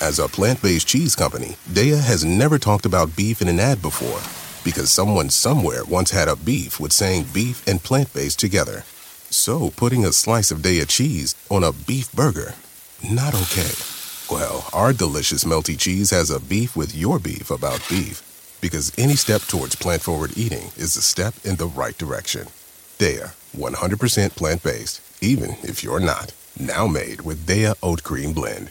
As a plant based cheese company, Daiya has never talked about beef in an ad before because someone somewhere once had a beef with saying beef and plant based together. So putting a slice of Daiya cheese on a beef burger, not okay. Well, our delicious melty cheese has a beef with your beef about beef because any step towards plant forward eating is a step in the right direction. Daiya, 100% plant based, even if you're not. Now made with Daiya Oat Cream Blend.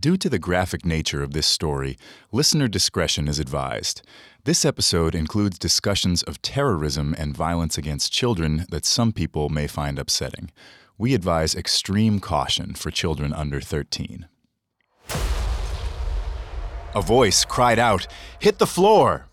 Due to the graphic nature of this story, listener discretion is advised. This episode includes discussions of terrorism and violence against children that some people may find upsetting. We advise extreme caution for children under 13. A voice cried out, Hit the floor!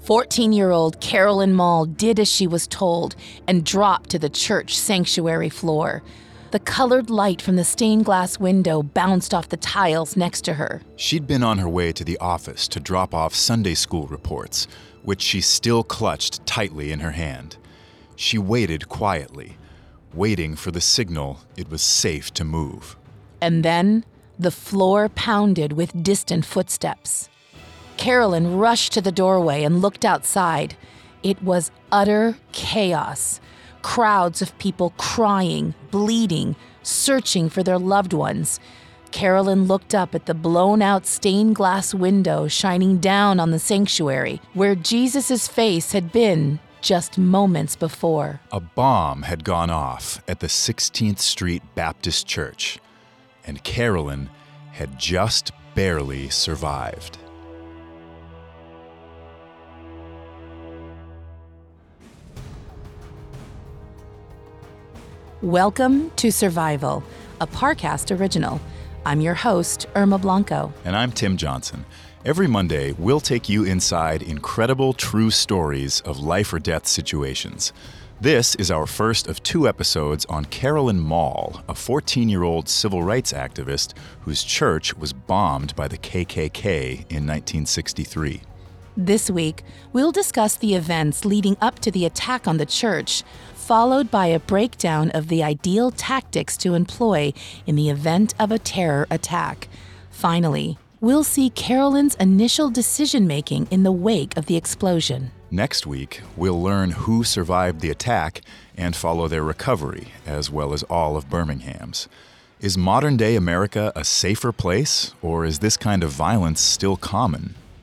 14 year old Carolyn Maull did as she was told and dropped to the church sanctuary floor. The colored light from the stained glass window bounced off the tiles next to her. She'd been on her way to the office to drop off Sunday school reports, which she still clutched tightly in her hand. She waited quietly, waiting for the signal it was safe to move. And then the floor pounded with distant footsteps. Carolyn rushed to the doorway and looked outside. It was utter chaos crowds of people crying, bleeding, searching for their loved ones. Carolyn looked up at the blown out stained glass window shining down on the sanctuary where Jesus' face had been just moments before. A bomb had gone off at the 16th Street Baptist Church, and Carolyn had just barely survived. Welcome to Survival, a Parcast original. I'm your host, Irma Blanco. And I'm Tim Johnson. Every Monday, we'll take you inside incredible true stories of life or death situations. This is our first of two episodes on Carolyn Maull, a 14 year old civil rights activist whose church was bombed by the KKK in 1963. This week, we'll discuss the events leading up to the attack on the church, followed by a breakdown of the ideal tactics to employ in the event of a terror attack. Finally, we'll see Carolyn's initial decision making in the wake of the explosion. Next week, we'll learn who survived the attack and follow their recovery, as well as all of Birmingham's. Is modern day America a safer place, or is this kind of violence still common?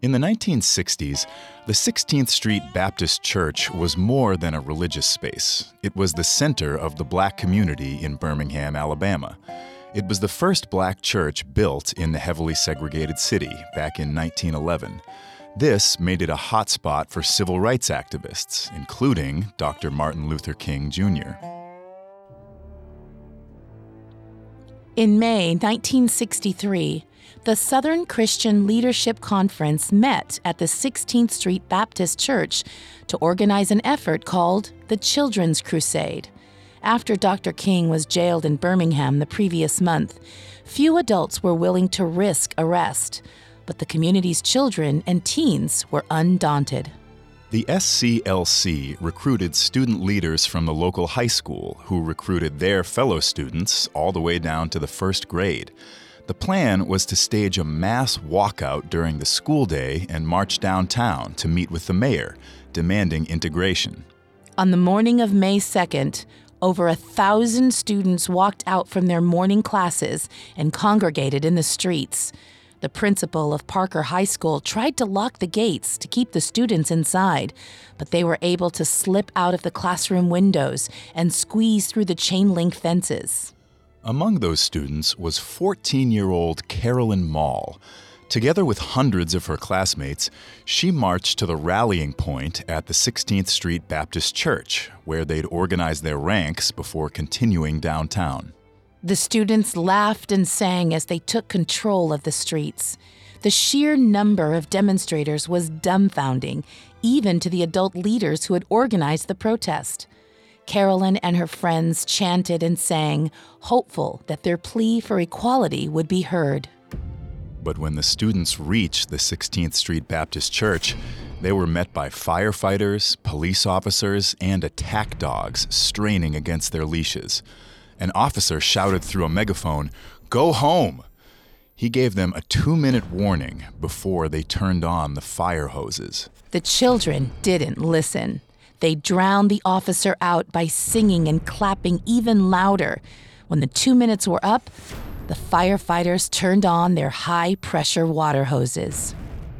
In the 1960s, the 16th Street Baptist Church was more than a religious space. It was the center of the black community in Birmingham, Alabama. It was the first black church built in the heavily segregated city back in 1911. This made it a hotspot for civil rights activists, including Dr. Martin Luther King Jr. In May 1963, the Southern Christian Leadership Conference met at the 16th Street Baptist Church to organize an effort called the Children's Crusade. After Dr. King was jailed in Birmingham the previous month, few adults were willing to risk arrest, but the community's children and teens were undaunted. The SCLC recruited student leaders from the local high school who recruited their fellow students all the way down to the first grade. The plan was to stage a mass walkout during the school day and march downtown to meet with the mayor, demanding integration. On the morning of May 2nd, over a thousand students walked out from their morning classes and congregated in the streets. The principal of Parker High School tried to lock the gates to keep the students inside, but they were able to slip out of the classroom windows and squeeze through the chain link fences. Among those students was 14 year old Carolyn Maull. Together with hundreds of her classmates, she marched to the rallying point at the 16th Street Baptist Church, where they'd organized their ranks before continuing downtown. The students laughed and sang as they took control of the streets. The sheer number of demonstrators was dumbfounding, even to the adult leaders who had organized the protest. Carolyn and her friends chanted and sang, hopeful that their plea for equality would be heard. But when the students reached the 16th Street Baptist Church, they were met by firefighters, police officers, and attack dogs straining against their leashes. An officer shouted through a megaphone, Go home! He gave them a two minute warning before they turned on the fire hoses. The children didn't listen. They drowned the officer out by singing and clapping even louder. When the two minutes were up, the firefighters turned on their high pressure water hoses.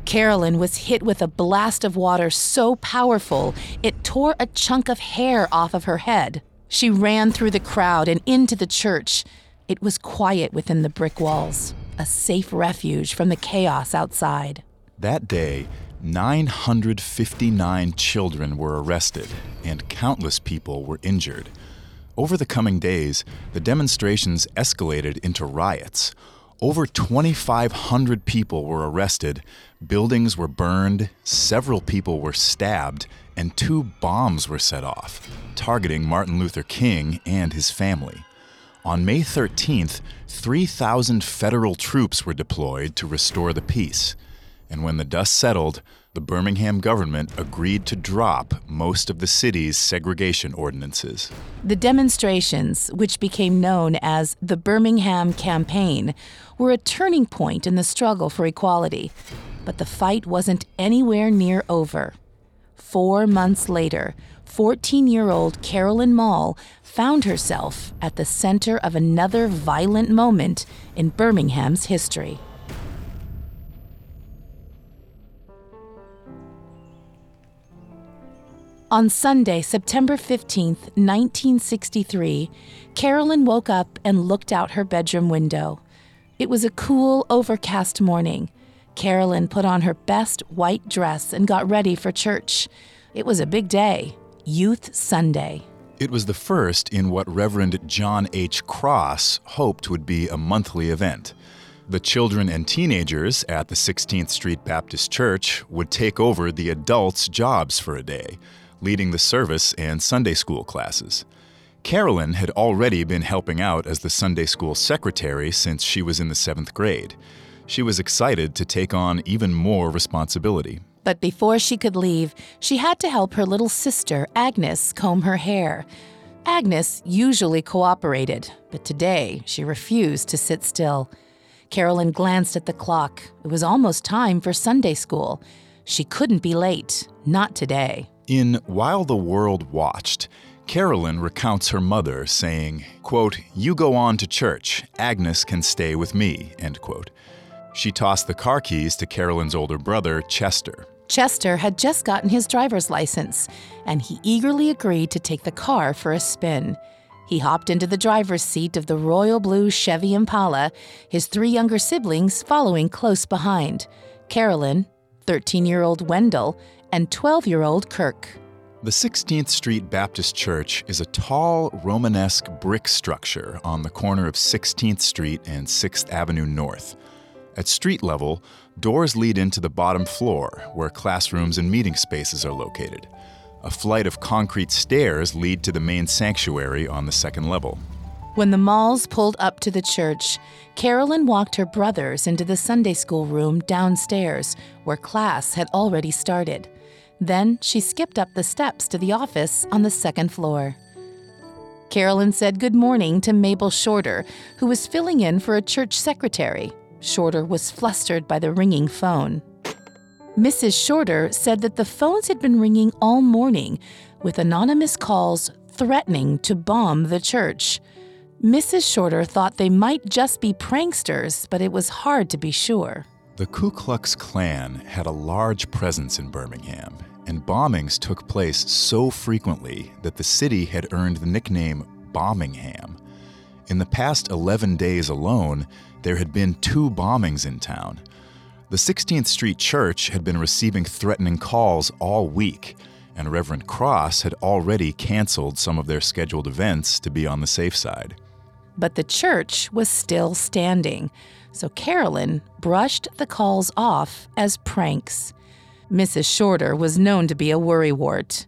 Carolyn was hit with a blast of water so powerful it tore a chunk of hair off of her head. She ran through the crowd and into the church. It was quiet within the brick walls, a safe refuge from the chaos outside. That day, 959 children were arrested and countless people were injured. Over the coming days, the demonstrations escalated into riots. Over 2,500 people were arrested, buildings were burned, several people were stabbed, and two bombs were set off, targeting Martin Luther King and his family. On May 13th, 3,000 federal troops were deployed to restore the peace and when the dust settled, the Birmingham government agreed to drop most of the city's segregation ordinances. The demonstrations, which became known as the Birmingham Campaign, were a turning point in the struggle for equality. But the fight wasn't anywhere near over. Four months later, 14 year old Carolyn Maull found herself at the center of another violent moment in Birmingham's history. On Sunday, September 15th, 1963, Carolyn woke up and looked out her bedroom window. It was a cool, overcast morning. Carolyn put on her best white dress and got ready for church. It was a big day, Youth Sunday. It was the first in what Reverend John H. Cross hoped would be a monthly event. The children and teenagers at the 16th Street Baptist Church would take over the adults' jobs for a day leading the service and Sunday school classes. Carolyn had already been helping out as the Sunday school secretary since she was in the seventh grade. She was excited to take on even more responsibility. But before she could leave, she had to help her little sister, Agnes, comb her hair. Agnes usually cooperated, but today she refused to sit still. Carolyn glanced at the clock. It was almost time for Sunday school. She couldn't be late, not today. In While the World Watched, Carolyn recounts her mother saying, quote, You go on to church, Agnes can stay with me, end quote. She tossed the car keys to Carolyn's older brother, Chester. Chester had just gotten his driver's license, and he eagerly agreed to take the car for a spin. He hopped into the driver's seat of the royal blue Chevy Impala, his three younger siblings following close behind Carolyn, 13 year old Wendell, and 12 year old Kirk. The 16th Street Baptist Church is a tall Romanesque brick structure on the corner of 16th Street and 6th Avenue North. At street level, doors lead into the bottom floor, where classrooms and meeting spaces are located. A flight of concrete stairs lead to the main sanctuary on the second level. When the Maulls pulled up to the church, Carolyn walked her brothers into the Sunday school room downstairs, where class had already started. Then she skipped up the steps to the office on the second floor. Carolyn said good morning to Mabel Shorter, who was filling in for a church secretary. Shorter was flustered by the ringing phone. Mrs. Shorter said that the phones had been ringing all morning, with anonymous calls threatening to bomb the church. Mrs. Shorter thought they might just be pranksters, but it was hard to be sure. The Ku Klux Klan had a large presence in Birmingham, and bombings took place so frequently that the city had earned the nickname Bombingham. In the past 11 days alone, there had been two bombings in town. The 16th Street Church had been receiving threatening calls all week, and Reverend Cross had already canceled some of their scheduled events to be on the safe side. But the church was still standing, so Carolyn brushed the calls off as pranks. Mrs. Shorter was known to be a worrywart.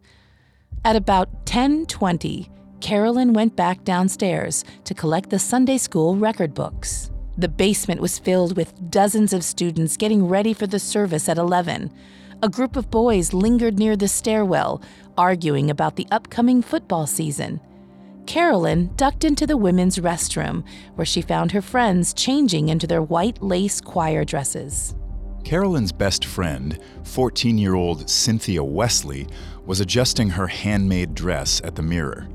At about 10:20, Carolyn went back downstairs to collect the Sunday school record books. The basement was filled with dozens of students getting ready for the service at 11. A group of boys lingered near the stairwell, arguing about the upcoming football season. Carolyn ducked into the women's restroom, where she found her friends changing into their white lace choir dresses. Carolyn's best friend, 14 year old Cynthia Wesley, was adjusting her handmade dress at the mirror.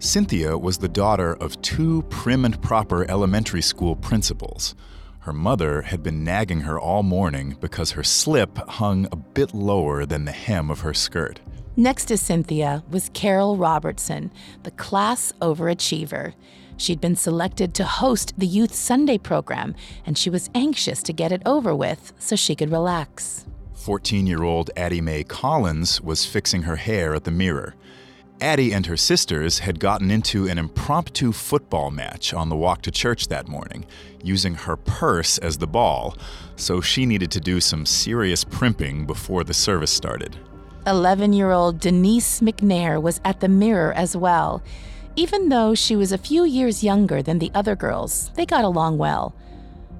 Cynthia was the daughter of two prim and proper elementary school principals. Her mother had been nagging her all morning because her slip hung a bit lower than the hem of her skirt. Next to Cynthia was Carol Robertson, the class overachiever. She'd been selected to host the Youth Sunday program, and she was anxious to get it over with so she could relax. 14 year old Addie Mae Collins was fixing her hair at the mirror. Addie and her sisters had gotten into an impromptu football match on the walk to church that morning, using her purse as the ball, so she needed to do some serious primping before the service started. 11 year old Denise McNair was at the mirror as well. Even though she was a few years younger than the other girls, they got along well.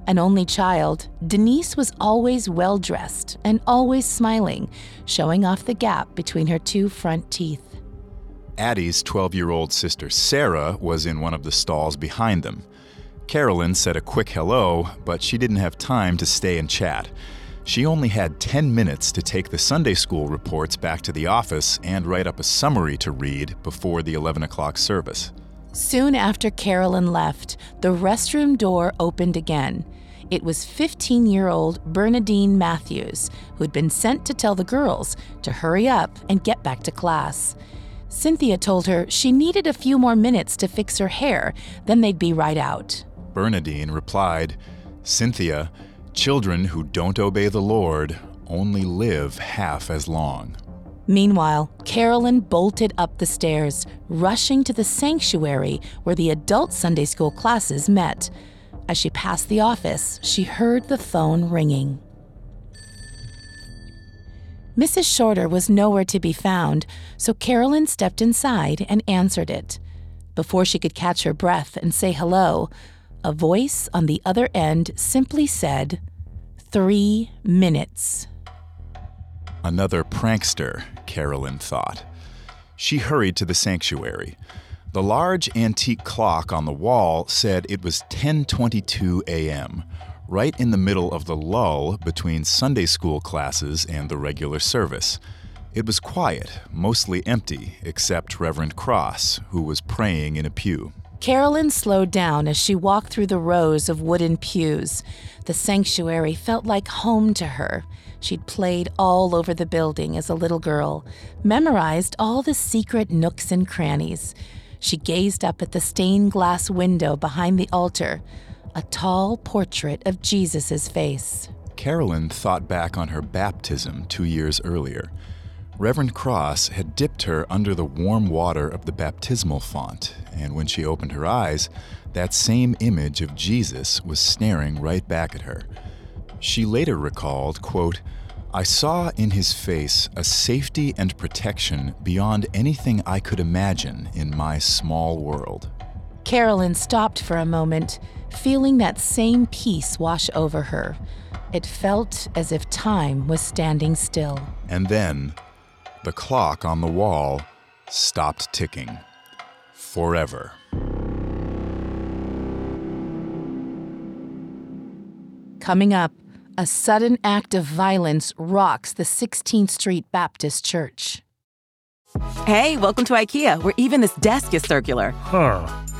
An only child, Denise was always well dressed and always smiling, showing off the gap between her two front teeth. Addie's 12 year old sister Sarah was in one of the stalls behind them. Carolyn said a quick hello, but she didn't have time to stay and chat. She only had 10 minutes to take the Sunday school reports back to the office and write up a summary to read before the 11 o'clock service. Soon after Carolyn left, the restroom door opened again. It was 15 year old Bernadine Matthews, who'd been sent to tell the girls to hurry up and get back to class. Cynthia told her she needed a few more minutes to fix her hair, then they'd be right out. Bernadine replied, Cynthia, children who don't obey the Lord only live half as long. Meanwhile, Carolyn bolted up the stairs, rushing to the sanctuary where the adult Sunday school classes met. As she passed the office, she heard the phone ringing. Mrs. Shorter was nowhere to be found, so Carolyn stepped inside and answered it. Before she could catch her breath and say hello, a voice on the other end simply said, Three minutes. Another prankster, Carolyn thought. She hurried to the sanctuary. The large antique clock on the wall said it was 10:22 a.m., right in the middle of the lull between Sunday school classes and the regular service. It was quiet, mostly empty, except Reverend Cross, who was praying in a pew. Carolyn slowed down as she walked through the rows of wooden pews. The sanctuary felt like home to her. She'd played all over the building as a little girl, memorized all the secret nooks and crannies. She gazed up at the stained glass window behind the altar, a tall portrait of Jesus' face. Carolyn thought back on her baptism two years earlier. Reverend Cross had dipped her under the warm water of the baptismal font, and when she opened her eyes, that same image of Jesus was staring right back at her. She later recalled, quote, I saw in his face a safety and protection beyond anything I could imagine in my small world. Carolyn stopped for a moment, feeling that same peace wash over her. It felt as if time was standing still. And then, the clock on the wall stopped ticking. Forever. Coming up, a sudden act of violence rocks the 16th Street Baptist Church. Hey, welcome to IKEA, where even this desk is circular. Huh.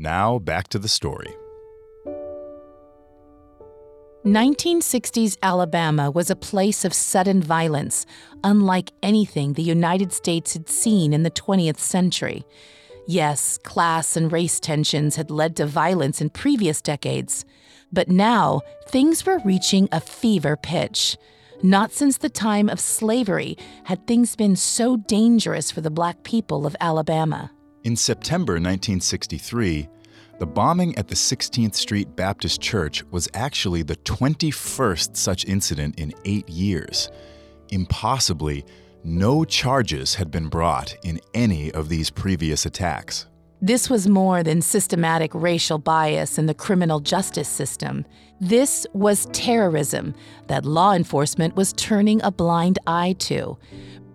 Now, back to the story. 1960s Alabama was a place of sudden violence, unlike anything the United States had seen in the 20th century. Yes, class and race tensions had led to violence in previous decades, but now things were reaching a fever pitch. Not since the time of slavery had things been so dangerous for the black people of Alabama. In September 1963, the bombing at the 16th Street Baptist Church was actually the 21st such incident in eight years. Impossibly, no charges had been brought in any of these previous attacks. This was more than systematic racial bias in the criminal justice system. This was terrorism that law enforcement was turning a blind eye to.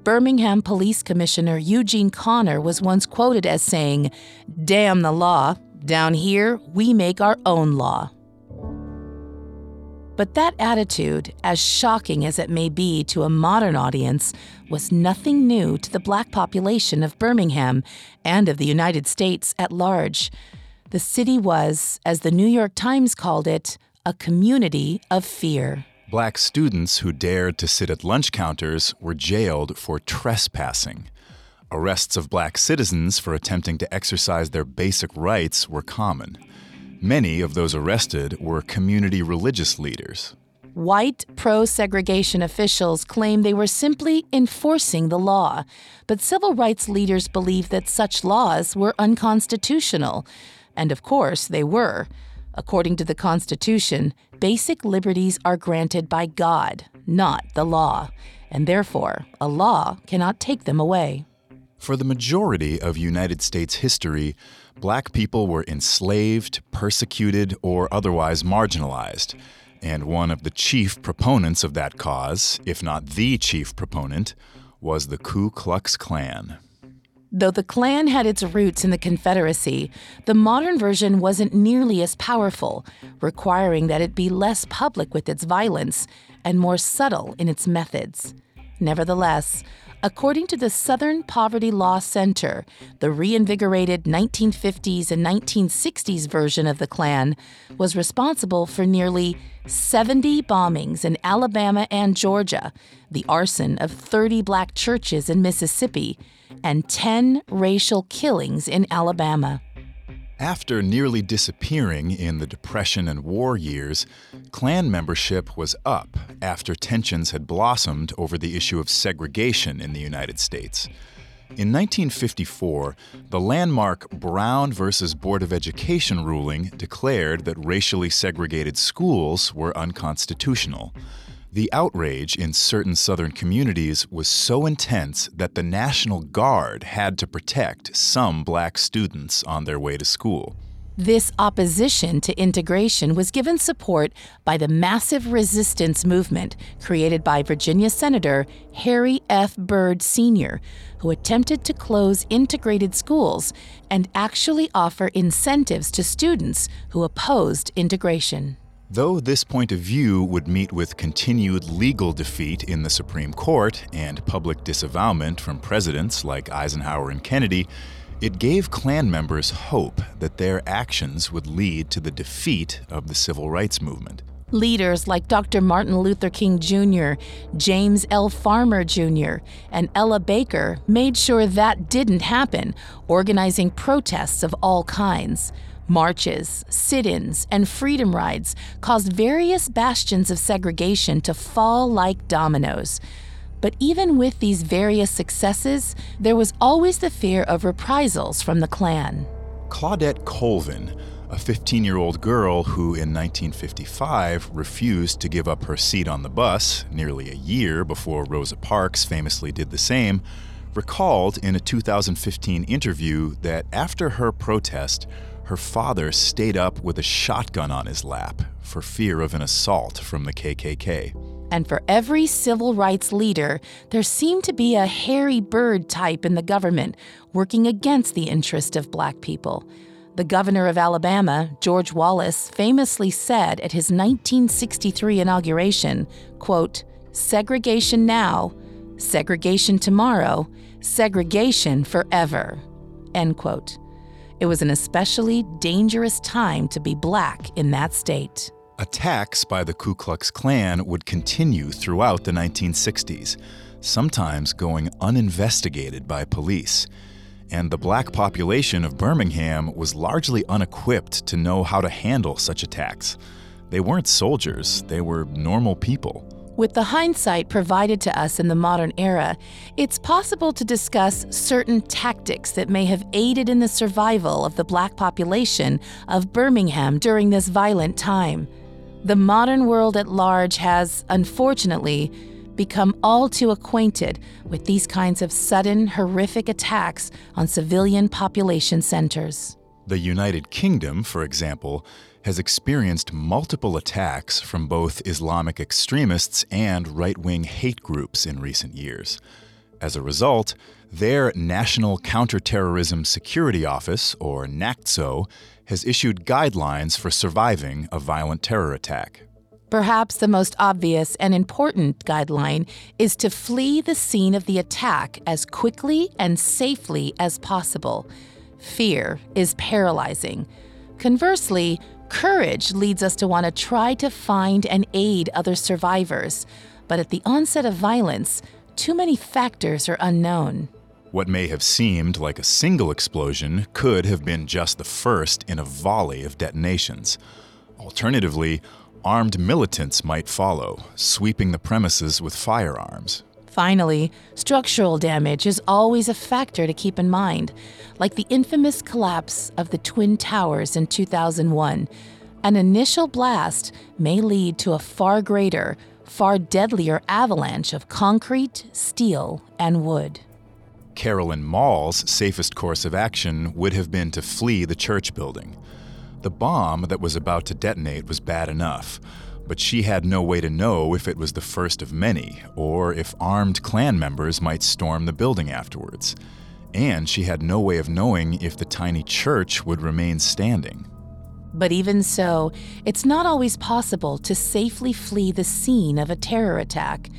Birmingham Police Commissioner Eugene Connor was once quoted as saying, Damn the law, down here, we make our own law. But that attitude, as shocking as it may be to a modern audience, was nothing new to the black population of Birmingham and of the United States at large. The city was, as the New York Times called it, a community of fear. Black students who dared to sit at lunch counters were jailed for trespassing. Arrests of black citizens for attempting to exercise their basic rights were common. Many of those arrested were community religious leaders. White pro segregation officials claimed they were simply enforcing the law, but civil rights leaders believed that such laws were unconstitutional. And of course, they were. According to the Constitution, basic liberties are granted by God, not the law, and therefore, a law cannot take them away. For the majority of United States history, black people were enslaved, persecuted, or otherwise marginalized. And one of the chief proponents of that cause, if not the chief proponent, was the Ku Klux Klan. Though the Klan had its roots in the Confederacy, the modern version wasn't nearly as powerful, requiring that it be less public with its violence and more subtle in its methods. Nevertheless, According to the Southern Poverty Law Center, the reinvigorated 1950s and 1960s version of the Klan was responsible for nearly 70 bombings in Alabama and Georgia, the arson of 30 black churches in Mississippi, and 10 racial killings in Alabama. After nearly disappearing in the Depression and war years, Klan membership was up after tensions had blossomed over the issue of segregation in the United States. In 1954, the landmark Brown versus Board of Education ruling declared that racially segregated schools were unconstitutional. The outrage in certain Southern communities was so intense that the National Guard had to protect some black students on their way to school. This opposition to integration was given support by the massive resistance movement created by Virginia Senator Harry F. Byrd Sr., who attempted to close integrated schools and actually offer incentives to students who opposed integration. Though this point of view would meet with continued legal defeat in the Supreme Court and public disavowment from presidents like Eisenhower and Kennedy, it gave Klan members hope that their actions would lead to the defeat of the civil rights movement. Leaders like Dr. Martin Luther King Jr., James L. Farmer Jr., and Ella Baker made sure that didn't happen, organizing protests of all kinds. Marches, sit ins, and freedom rides caused various bastions of segregation to fall like dominoes. But even with these various successes, there was always the fear of reprisals from the Klan. Claudette Colvin, a 15 year old girl who in 1955 refused to give up her seat on the bus, nearly a year before Rosa Parks famously did the same, recalled in a 2015 interview that after her protest, her father stayed up with a shotgun on his lap for fear of an assault from the KKK. And for every civil rights leader, there seemed to be a Harry Byrd type in the government working against the interest of black people. The governor of Alabama, George Wallace, famously said at his 1963 inauguration, quote, segregation now, segregation tomorrow, segregation forever, end quote. It was an especially dangerous time to be black in that state. Attacks by the Ku Klux Klan would continue throughout the 1960s, sometimes going uninvestigated by police. And the black population of Birmingham was largely unequipped to know how to handle such attacks. They weren't soldiers, they were normal people. With the hindsight provided to us in the modern era, it's possible to discuss certain tactics that may have aided in the survival of the black population of Birmingham during this violent time. The modern world at large has, unfortunately, become all too acquainted with these kinds of sudden, horrific attacks on civilian population centers. The United Kingdom, for example, has experienced multiple attacks from both Islamic extremists and right wing hate groups in recent years. As a result, their National Counterterrorism Security Office, or NACTSO, has issued guidelines for surviving a violent terror attack. Perhaps the most obvious and important guideline is to flee the scene of the attack as quickly and safely as possible. Fear is paralyzing. Conversely, courage leads us to want to try to find and aid other survivors. But at the onset of violence, too many factors are unknown. What may have seemed like a single explosion could have been just the first in a volley of detonations. Alternatively, armed militants might follow, sweeping the premises with firearms. Finally, structural damage is always a factor to keep in mind, like the infamous collapse of the Twin Towers in 2001. An initial blast may lead to a far greater, far deadlier avalanche of concrete, steel, and wood. Carolyn Maull's safest course of action would have been to flee the church building. The bomb that was about to detonate was bad enough, but she had no way to know if it was the first of many, or if armed Klan members might storm the building afterwards. And she had no way of knowing if the tiny church would remain standing. But even so, it's not always possible to safely flee the scene of a terror attack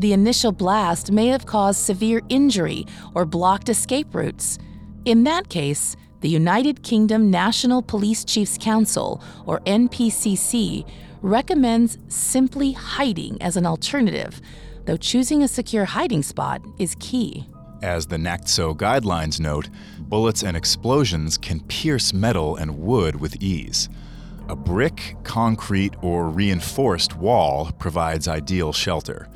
the initial blast may have caused severe injury or blocked escape routes. In that case, the United Kingdom National Police Chiefs Council, or NPCC, recommends simply hiding as an alternative, though choosing a secure hiding spot is key. As the NACTSO guidelines note, bullets and explosions can pierce metal and wood with ease. A brick, concrete, or reinforced wall provides ideal shelter.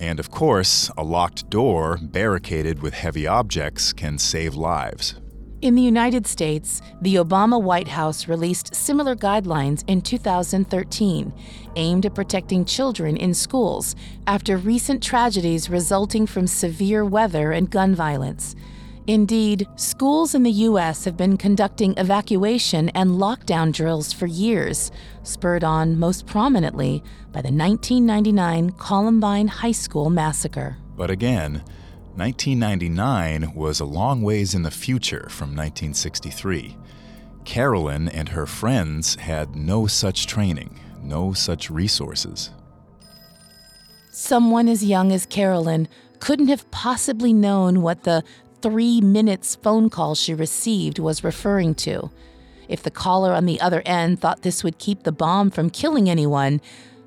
And of course, a locked door barricaded with heavy objects can save lives. In the United States, the Obama White House released similar guidelines in 2013, aimed at protecting children in schools after recent tragedies resulting from severe weather and gun violence. Indeed, schools in the U.S. have been conducting evacuation and lockdown drills for years, spurred on most prominently by the 1999 Columbine High School massacre. But again, 1999 was a long ways in the future from 1963. Carolyn and her friends had no such training, no such resources. Someone as young as Carolyn couldn't have possibly known what the three minutes phone call she received was referring to. If the caller on the other end thought this would keep the bomb from killing anyone,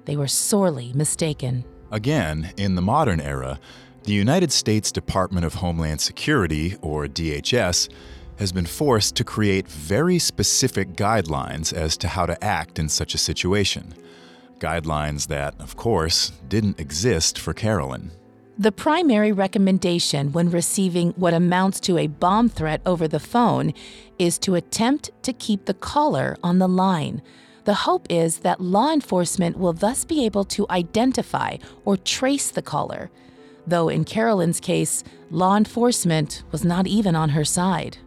they were sorely mistaken. Again, in the modern era, the United States Department of Homeland Security, or DHS, has been forced to create very specific guidelines as to how to act in such a situation. Guidelines that, of course, didn't exist for Carolyn. The primary recommendation when receiving what amounts to a bomb threat over the phone is to attempt to keep the caller on the line. The hope is that law enforcement will thus be able to identify or trace the caller, though in Carolyn's case, law enforcement was not even on her side.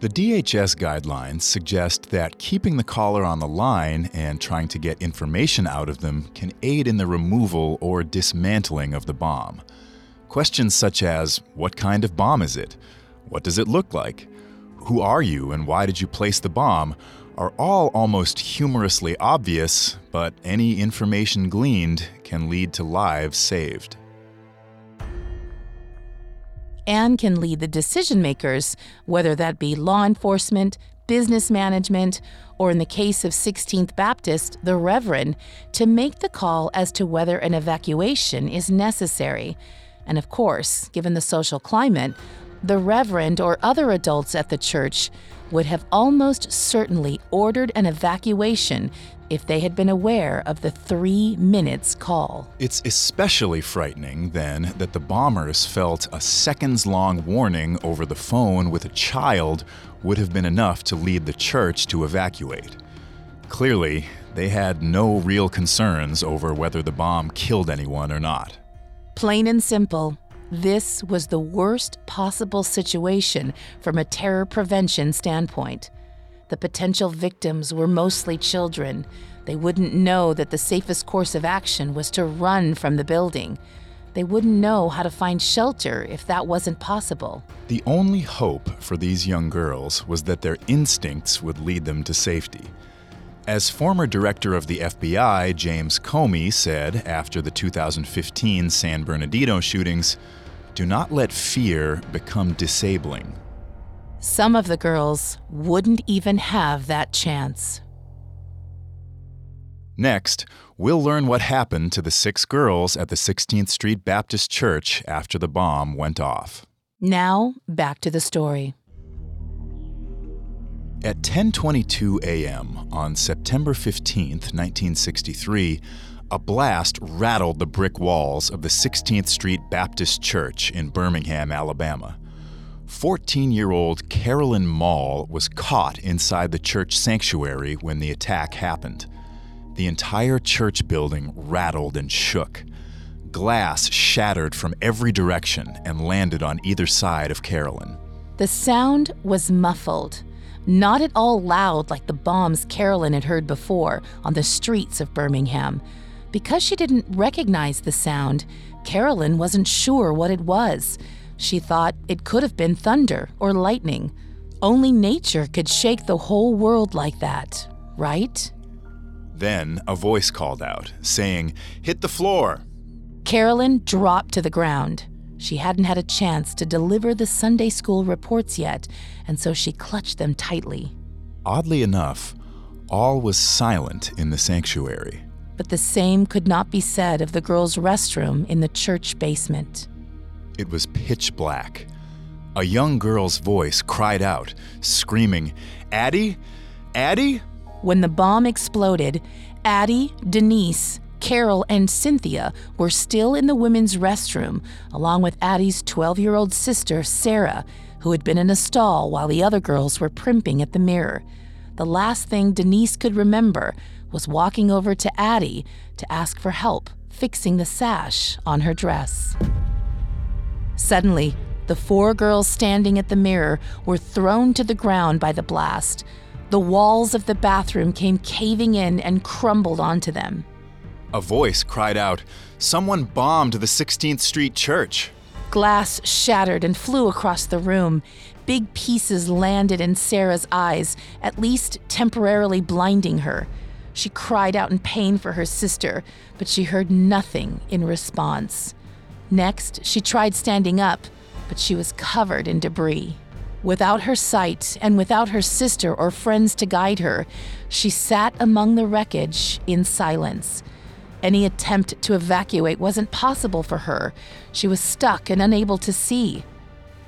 The DHS guidelines suggest that keeping the caller on the line and trying to get information out of them can aid in the removal or dismantling of the bomb. Questions such as What kind of bomb is it? What does it look like? Who are you and why did you place the bomb? are all almost humorously obvious, but any information gleaned can lead to lives saved. And can lead the decision makers, whether that be law enforcement, business management, or in the case of 16th Baptist, the Reverend, to make the call as to whether an evacuation is necessary. And of course, given the social climate, the reverend or other adults at the church would have almost certainly ordered an evacuation if they had been aware of the three minutes call. It's especially frightening, then, that the bombers felt a seconds long warning over the phone with a child would have been enough to lead the church to evacuate. Clearly, they had no real concerns over whether the bomb killed anyone or not. Plain and simple, this was the worst possible situation from a terror prevention standpoint. The potential victims were mostly children. They wouldn't know that the safest course of action was to run from the building. They wouldn't know how to find shelter if that wasn't possible. The only hope for these young girls was that their instincts would lead them to safety. As former director of the FBI, James Comey, said after the 2015 San Bernardino shootings, do not let fear become disabling. Some of the girls wouldn't even have that chance. Next, we'll learn what happened to the six girls at the 16th Street Baptist Church after the bomb went off. Now, back to the story. At 10:22 a.m. on September 15, 1963, a blast rattled the brick walls of the 16th Street Baptist Church in Birmingham, Alabama. 14-year-old Carolyn Maull was caught inside the church sanctuary when the attack happened. The entire church building rattled and shook. Glass shattered from every direction and landed on either side of Carolyn. The sound was muffled not at all loud like the bombs Carolyn had heard before on the streets of Birmingham. Because she didn't recognize the sound, Carolyn wasn't sure what it was. She thought it could have been thunder or lightning. Only nature could shake the whole world like that, right? Then a voice called out, saying, Hit the floor! Carolyn dropped to the ground. She hadn't had a chance to deliver the Sunday school reports yet, and so she clutched them tightly. Oddly enough, all was silent in the sanctuary. But the same could not be said of the girls' restroom in the church basement. It was pitch black. A young girl's voice cried out, screaming, Addie? Addie? When the bomb exploded, Addie, Denise, Carol and Cynthia were still in the women's restroom, along with Addie's 12 year old sister, Sarah, who had been in a stall while the other girls were primping at the mirror. The last thing Denise could remember was walking over to Addie to ask for help fixing the sash on her dress. Suddenly, The four girls standing at the mirror were thrown to the ground by the blast. The walls of the bathroom came caving in and crumbled onto them. A voice cried out, Someone bombed the 16th Street Church. Glass shattered and flew across the room. Big pieces landed in Sarah's eyes, at least temporarily blinding her. She cried out in pain for her sister, but she heard nothing in response. Next, she tried standing up, but she was covered in debris. Without her sight and without her sister or friends to guide her, she sat among the wreckage in silence. Any attempt to evacuate wasn't possible for her. She was stuck and unable to see.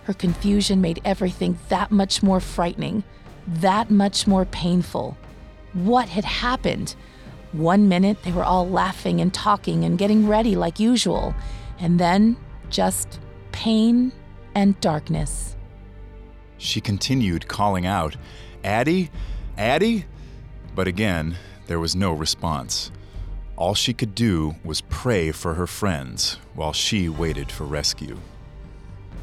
Her confusion made everything that much more frightening, that much more painful. What had happened? One minute they were all laughing and talking and getting ready like usual, and then just pain and darkness. She continued calling out, Addie? Addie? But again, there was no response. All she could do was pray for her friends while she waited for rescue.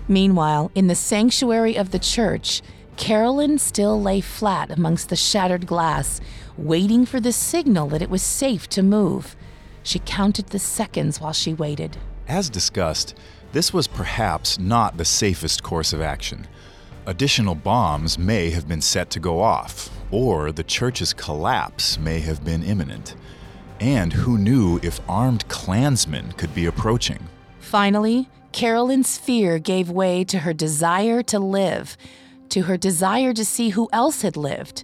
Meanwhile, in the sanctuary of the church, Carolyn still lay flat amongst the shattered glass, waiting for the signal that it was safe to move. She counted the seconds while she waited. As discussed, this was perhaps not the safest course of action. Additional bombs may have been set to go off, or the church's collapse may have been imminent. And who knew if armed Klansmen could be approaching? Finally, Carolyn's fear gave way to her desire to live, to her desire to see who else had lived.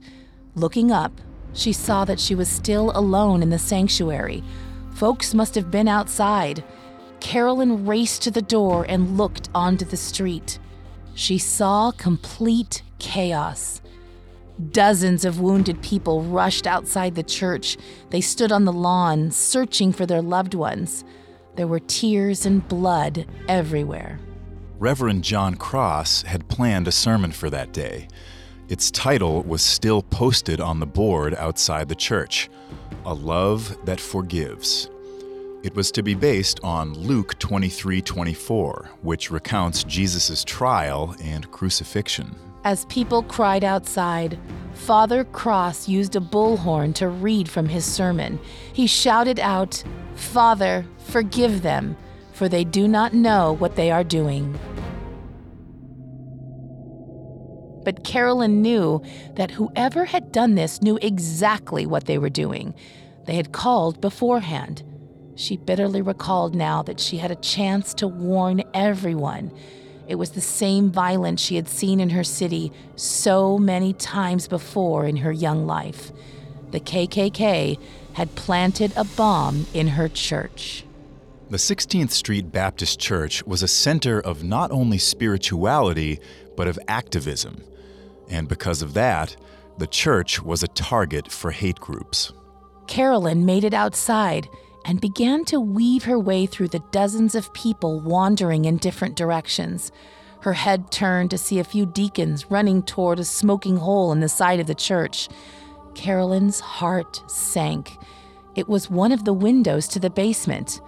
Looking up, she saw that she was still alone in the sanctuary. Folks must have been outside. Carolyn raced to the door and looked onto the street. She saw complete chaos. Dozens of wounded people rushed outside the church. They stood on the lawn, searching for their loved ones. There were tears and blood everywhere. Reverend John Cross had planned a sermon for that day. Its title was still posted on the board outside the church A Love That Forgives. It was to be based on Luke 23:24, which recounts Jesus' trial and crucifixion. As people cried outside, Father Cross used a bullhorn to read from his sermon. He shouted out, Father, forgive them, for they do not know what they are doing. But Carolyn knew that whoever had done this knew exactly what they were doing. They had called beforehand. She bitterly recalled now that she had a chance to warn everyone. It was the same violence she had seen in her city so many times before in her young life. The KKK had planted a bomb in her church. The 16th Street Baptist Church was a center of not only spirituality, but of activism. And because of that, the church was a target for hate groups. Carolyn made it outside and began to weave her way through the dozens of people wandering in different directions. Her head turned to see a few deacons running toward a smoking hole in the side of the church. Carolyn's heart sank. It was one of the windows to the basement,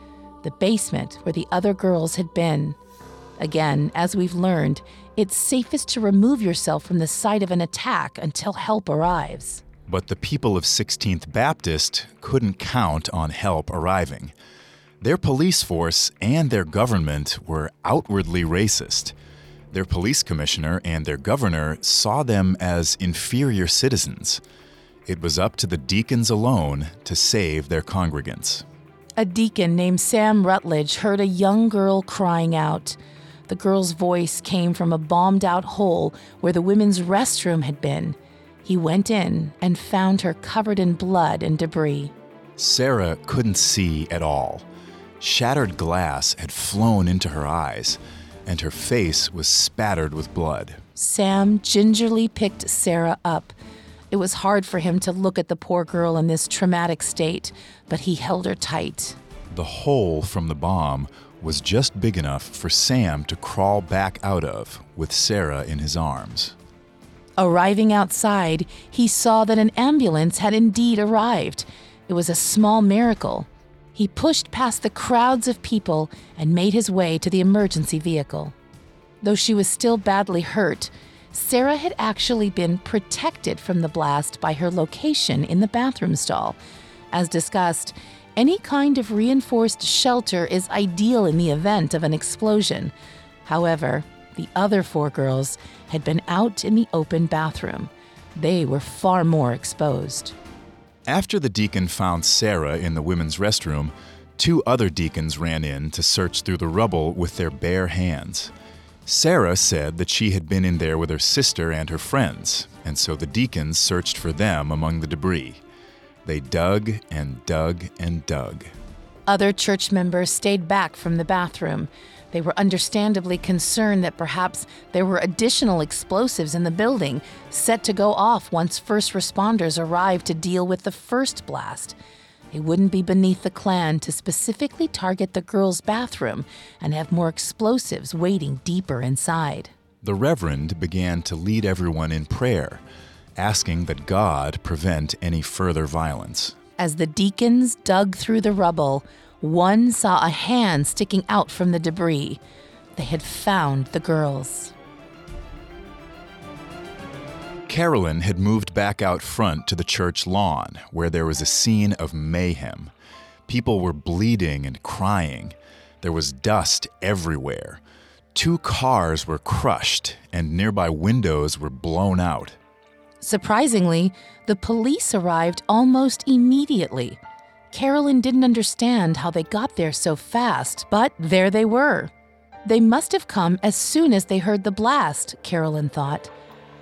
the basement where the other girls had been. Again, as we've learned, it's safest to remove yourself from the site of an attack until help arrives. But the people of 16th Baptist couldn't count on help arriving. Their police force and their government were outwardly racist. Their police commissioner and their governor saw them as inferior citizens. It was up to the deacons alone to save their congregants. A deacon named Sam Rutledge heard a young girl crying out. The girl's voice came from a bombed out hole where the women's restroom had been. He went in and found her covered in blood and debris. Sarah couldn't see at all. Shattered glass had flown into her eyes, and her face was spattered with blood. Sam gingerly picked Sarah up. It was hard for him to look at the poor girl in this traumatic state, but he held her tight. The hole from the bomb was just big enough for Sam to crawl back out of with Sarah in his arms. Arriving outside, he saw that an ambulance had indeed arrived. It was a small miracle. He pushed past the crowds of people and made his way to the emergency vehicle. Though she was still badly hurt, Sarah had actually been protected from the blast by her location in the bathroom stall. As discussed, any kind of reinforced shelter is ideal in the event of an explosion. However, the other four girls had been out in the open bathroom. They were far more exposed. After the deacon found Sarah in the women's restroom, two other deacons ran in to search through the rubble with their bare hands. Sarah said that she had been in there with her sister and her friends, and so the deacons searched for them among the debris. They dug and dug and dug. Other church members stayed back from the bathroom. They were understandably concerned that perhaps there were additional explosives in the building set to go off once first responders arrived to deal with the first blast. It wouldn't be beneath the Klan to specifically target the girls' bathroom and have more explosives waiting deeper inside. The Reverend began to lead everyone in prayer, asking that God prevent any further violence. As the deacons dug through the rubble, one saw a hand sticking out from the debris. They had found the girls. Carolyn had moved back out front to the church lawn, where there was a scene of mayhem. People were bleeding and crying. There was dust everywhere. Two cars were crushed, and nearby windows were blown out. Surprisingly, the police arrived almost immediately. Carolyn didn't understand how they got there so fast, but there they were. They must have come as soon as they heard the blast, Carolyn thought.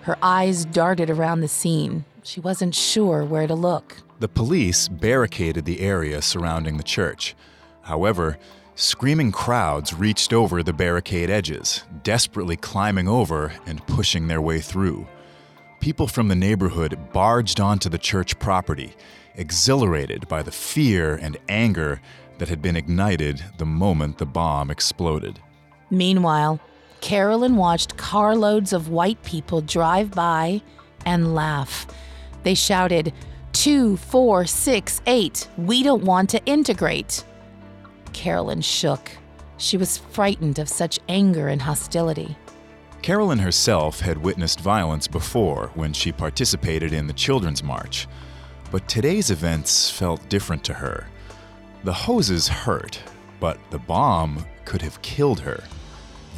Her eyes darted around the scene. She wasn't sure where to look. The police barricaded the area surrounding the church. However, screaming crowds reached over the barricade edges, desperately climbing over and pushing their way through. People from the neighborhood barged onto the church property, exhilarated by the fear and anger that had been ignited the moment the bomb exploded. Meanwhile, Carolyn watched carloads of white people drive by and laugh. They shouted, Two, four, six, eight, we don't want to integrate. Carolyn shook. She was frightened of such anger and hostility. Carolyn herself had witnessed violence before when she participated in the Children's March, but today's events felt different to her. The hoses hurt, but the bomb could have killed her.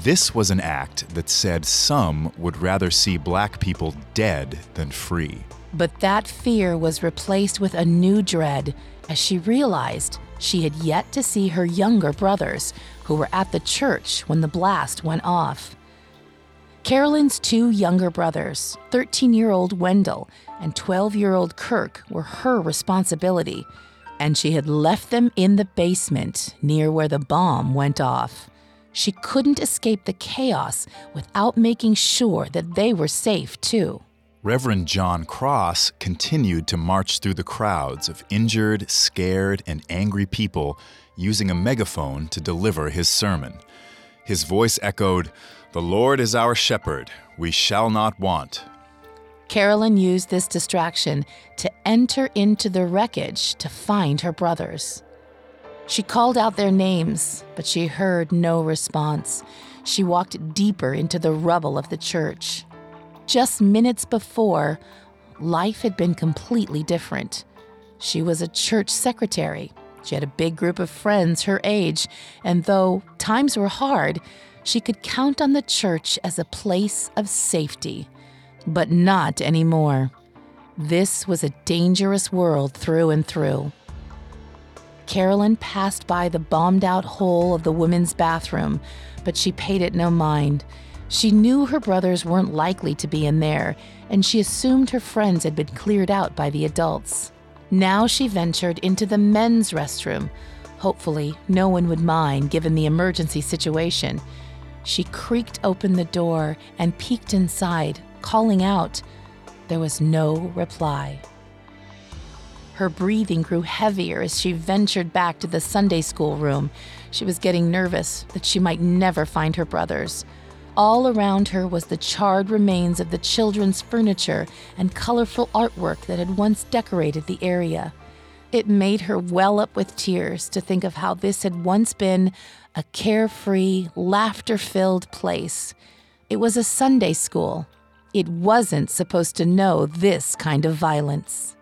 This was an act that said some would rather see black people dead than free. But that fear was replaced with a new dread as she realized she had yet to see her younger brothers, who were at the church when the blast went off. Carolyn's two younger brothers, 13 year old Wendell and 12 year old Kirk, were her responsibility, and she had left them in the basement near where the bomb went off. She couldn't escape the chaos without making sure that they were safe, too. Reverend John Cross continued to march through the crowds of injured, scared, and angry people using a megaphone to deliver his sermon. His voice echoed, The Lord is our shepherd, we shall not want. Carolyn used this distraction to enter into the wreckage to find her brothers. She called out their names, but she heard no response. She walked deeper into the rubble of the church. Just minutes before, life had been completely different. She was a church secretary. She had a big group of friends her age, and though times were hard, she could count on the church as a place of safety. But not anymore. This was a dangerous world through and through. Carolyn passed by the bombed out hole of the women's bathroom, but she paid it no mind. She knew her brothers weren't likely to be in there, and she assumed her friends had been cleared out by the adults. Now she ventured into the men's restroom. Hopefully, no one would mind given the emergency situation. She creaked open the door and peeked inside, calling out. There was no reply. Her breathing grew heavier as she ventured back to the Sunday school room. She was getting nervous that she might never find her brothers. All around her was the charred remains of the children's furniture and colorful artwork that had once decorated the area. It made her well up with tears to think of how this had once been a carefree, laughter filled place. It was a Sunday school. It wasn't supposed to know this kind of violence.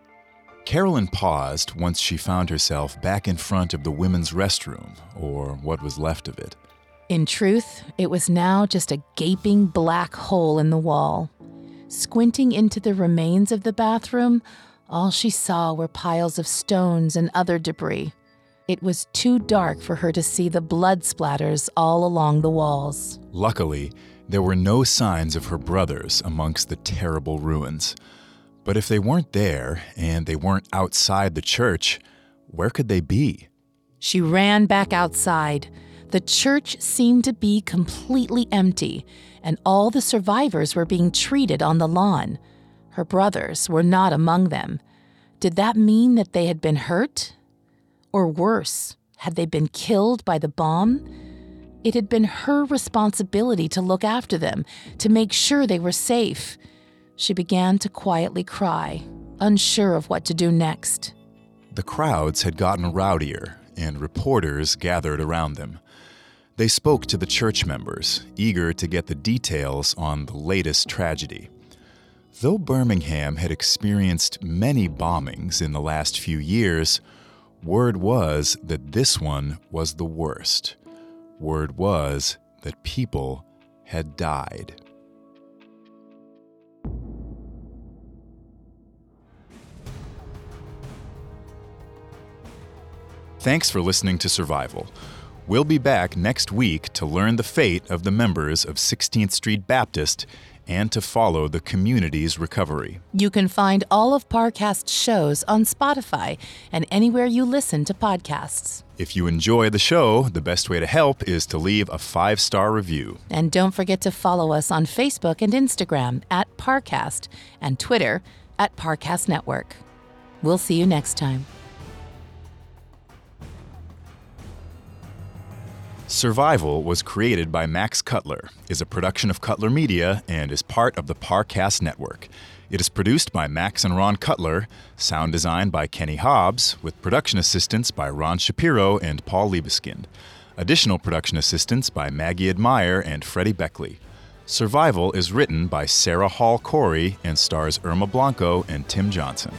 Carolyn paused once she found herself back in front of the women's restroom, or what was left of it. In truth, it was now just a gaping black hole in the wall. Squinting into the remains of the bathroom, all she saw were piles of stones and other debris. It was too dark for her to see the blood splatters all along the walls. Luckily, there were no signs of her brothers amongst the terrible ruins. But if they weren't there and they weren't outside the church, where could they be? She ran back outside. The church seemed to be completely empty, and all the survivors were being treated on the lawn. Her brothers were not among them. Did that mean that they had been hurt? Or worse, had they been killed by the bomb? It had been her responsibility to look after them, to make sure they were safe. She began to quietly cry, unsure of what to do next. The crowds had gotten rowdier, and reporters gathered around them. They spoke to the church members, eager to get the details on the latest tragedy. Though Birmingham had experienced many bombings in the last few years, word was that this one was the worst. Word was that people had died. Thanks for listening to Survival. We'll be back next week to learn the fate of the members of 16th Street Baptist and to follow the community's recovery. You can find all of Parcast's shows on Spotify and anywhere you listen to podcasts. If you enjoy the show, the best way to help is to leave a five star review. And don't forget to follow us on Facebook and Instagram at Parcast and Twitter at Parcast Network. We'll see you next time. Survival was created by Max Cutler, is a production of Cutler Media, and is part of the Parcast Network. It is produced by Max and Ron Cutler, sound design by Kenny Hobbs, with production assistance by Ron Shapiro and Paul Liebeskind. Additional production assistance by Maggie Admire and Freddie Beckley. Survival is written by Sarah Hall Corey and stars Irma Blanco and Tim Johnson.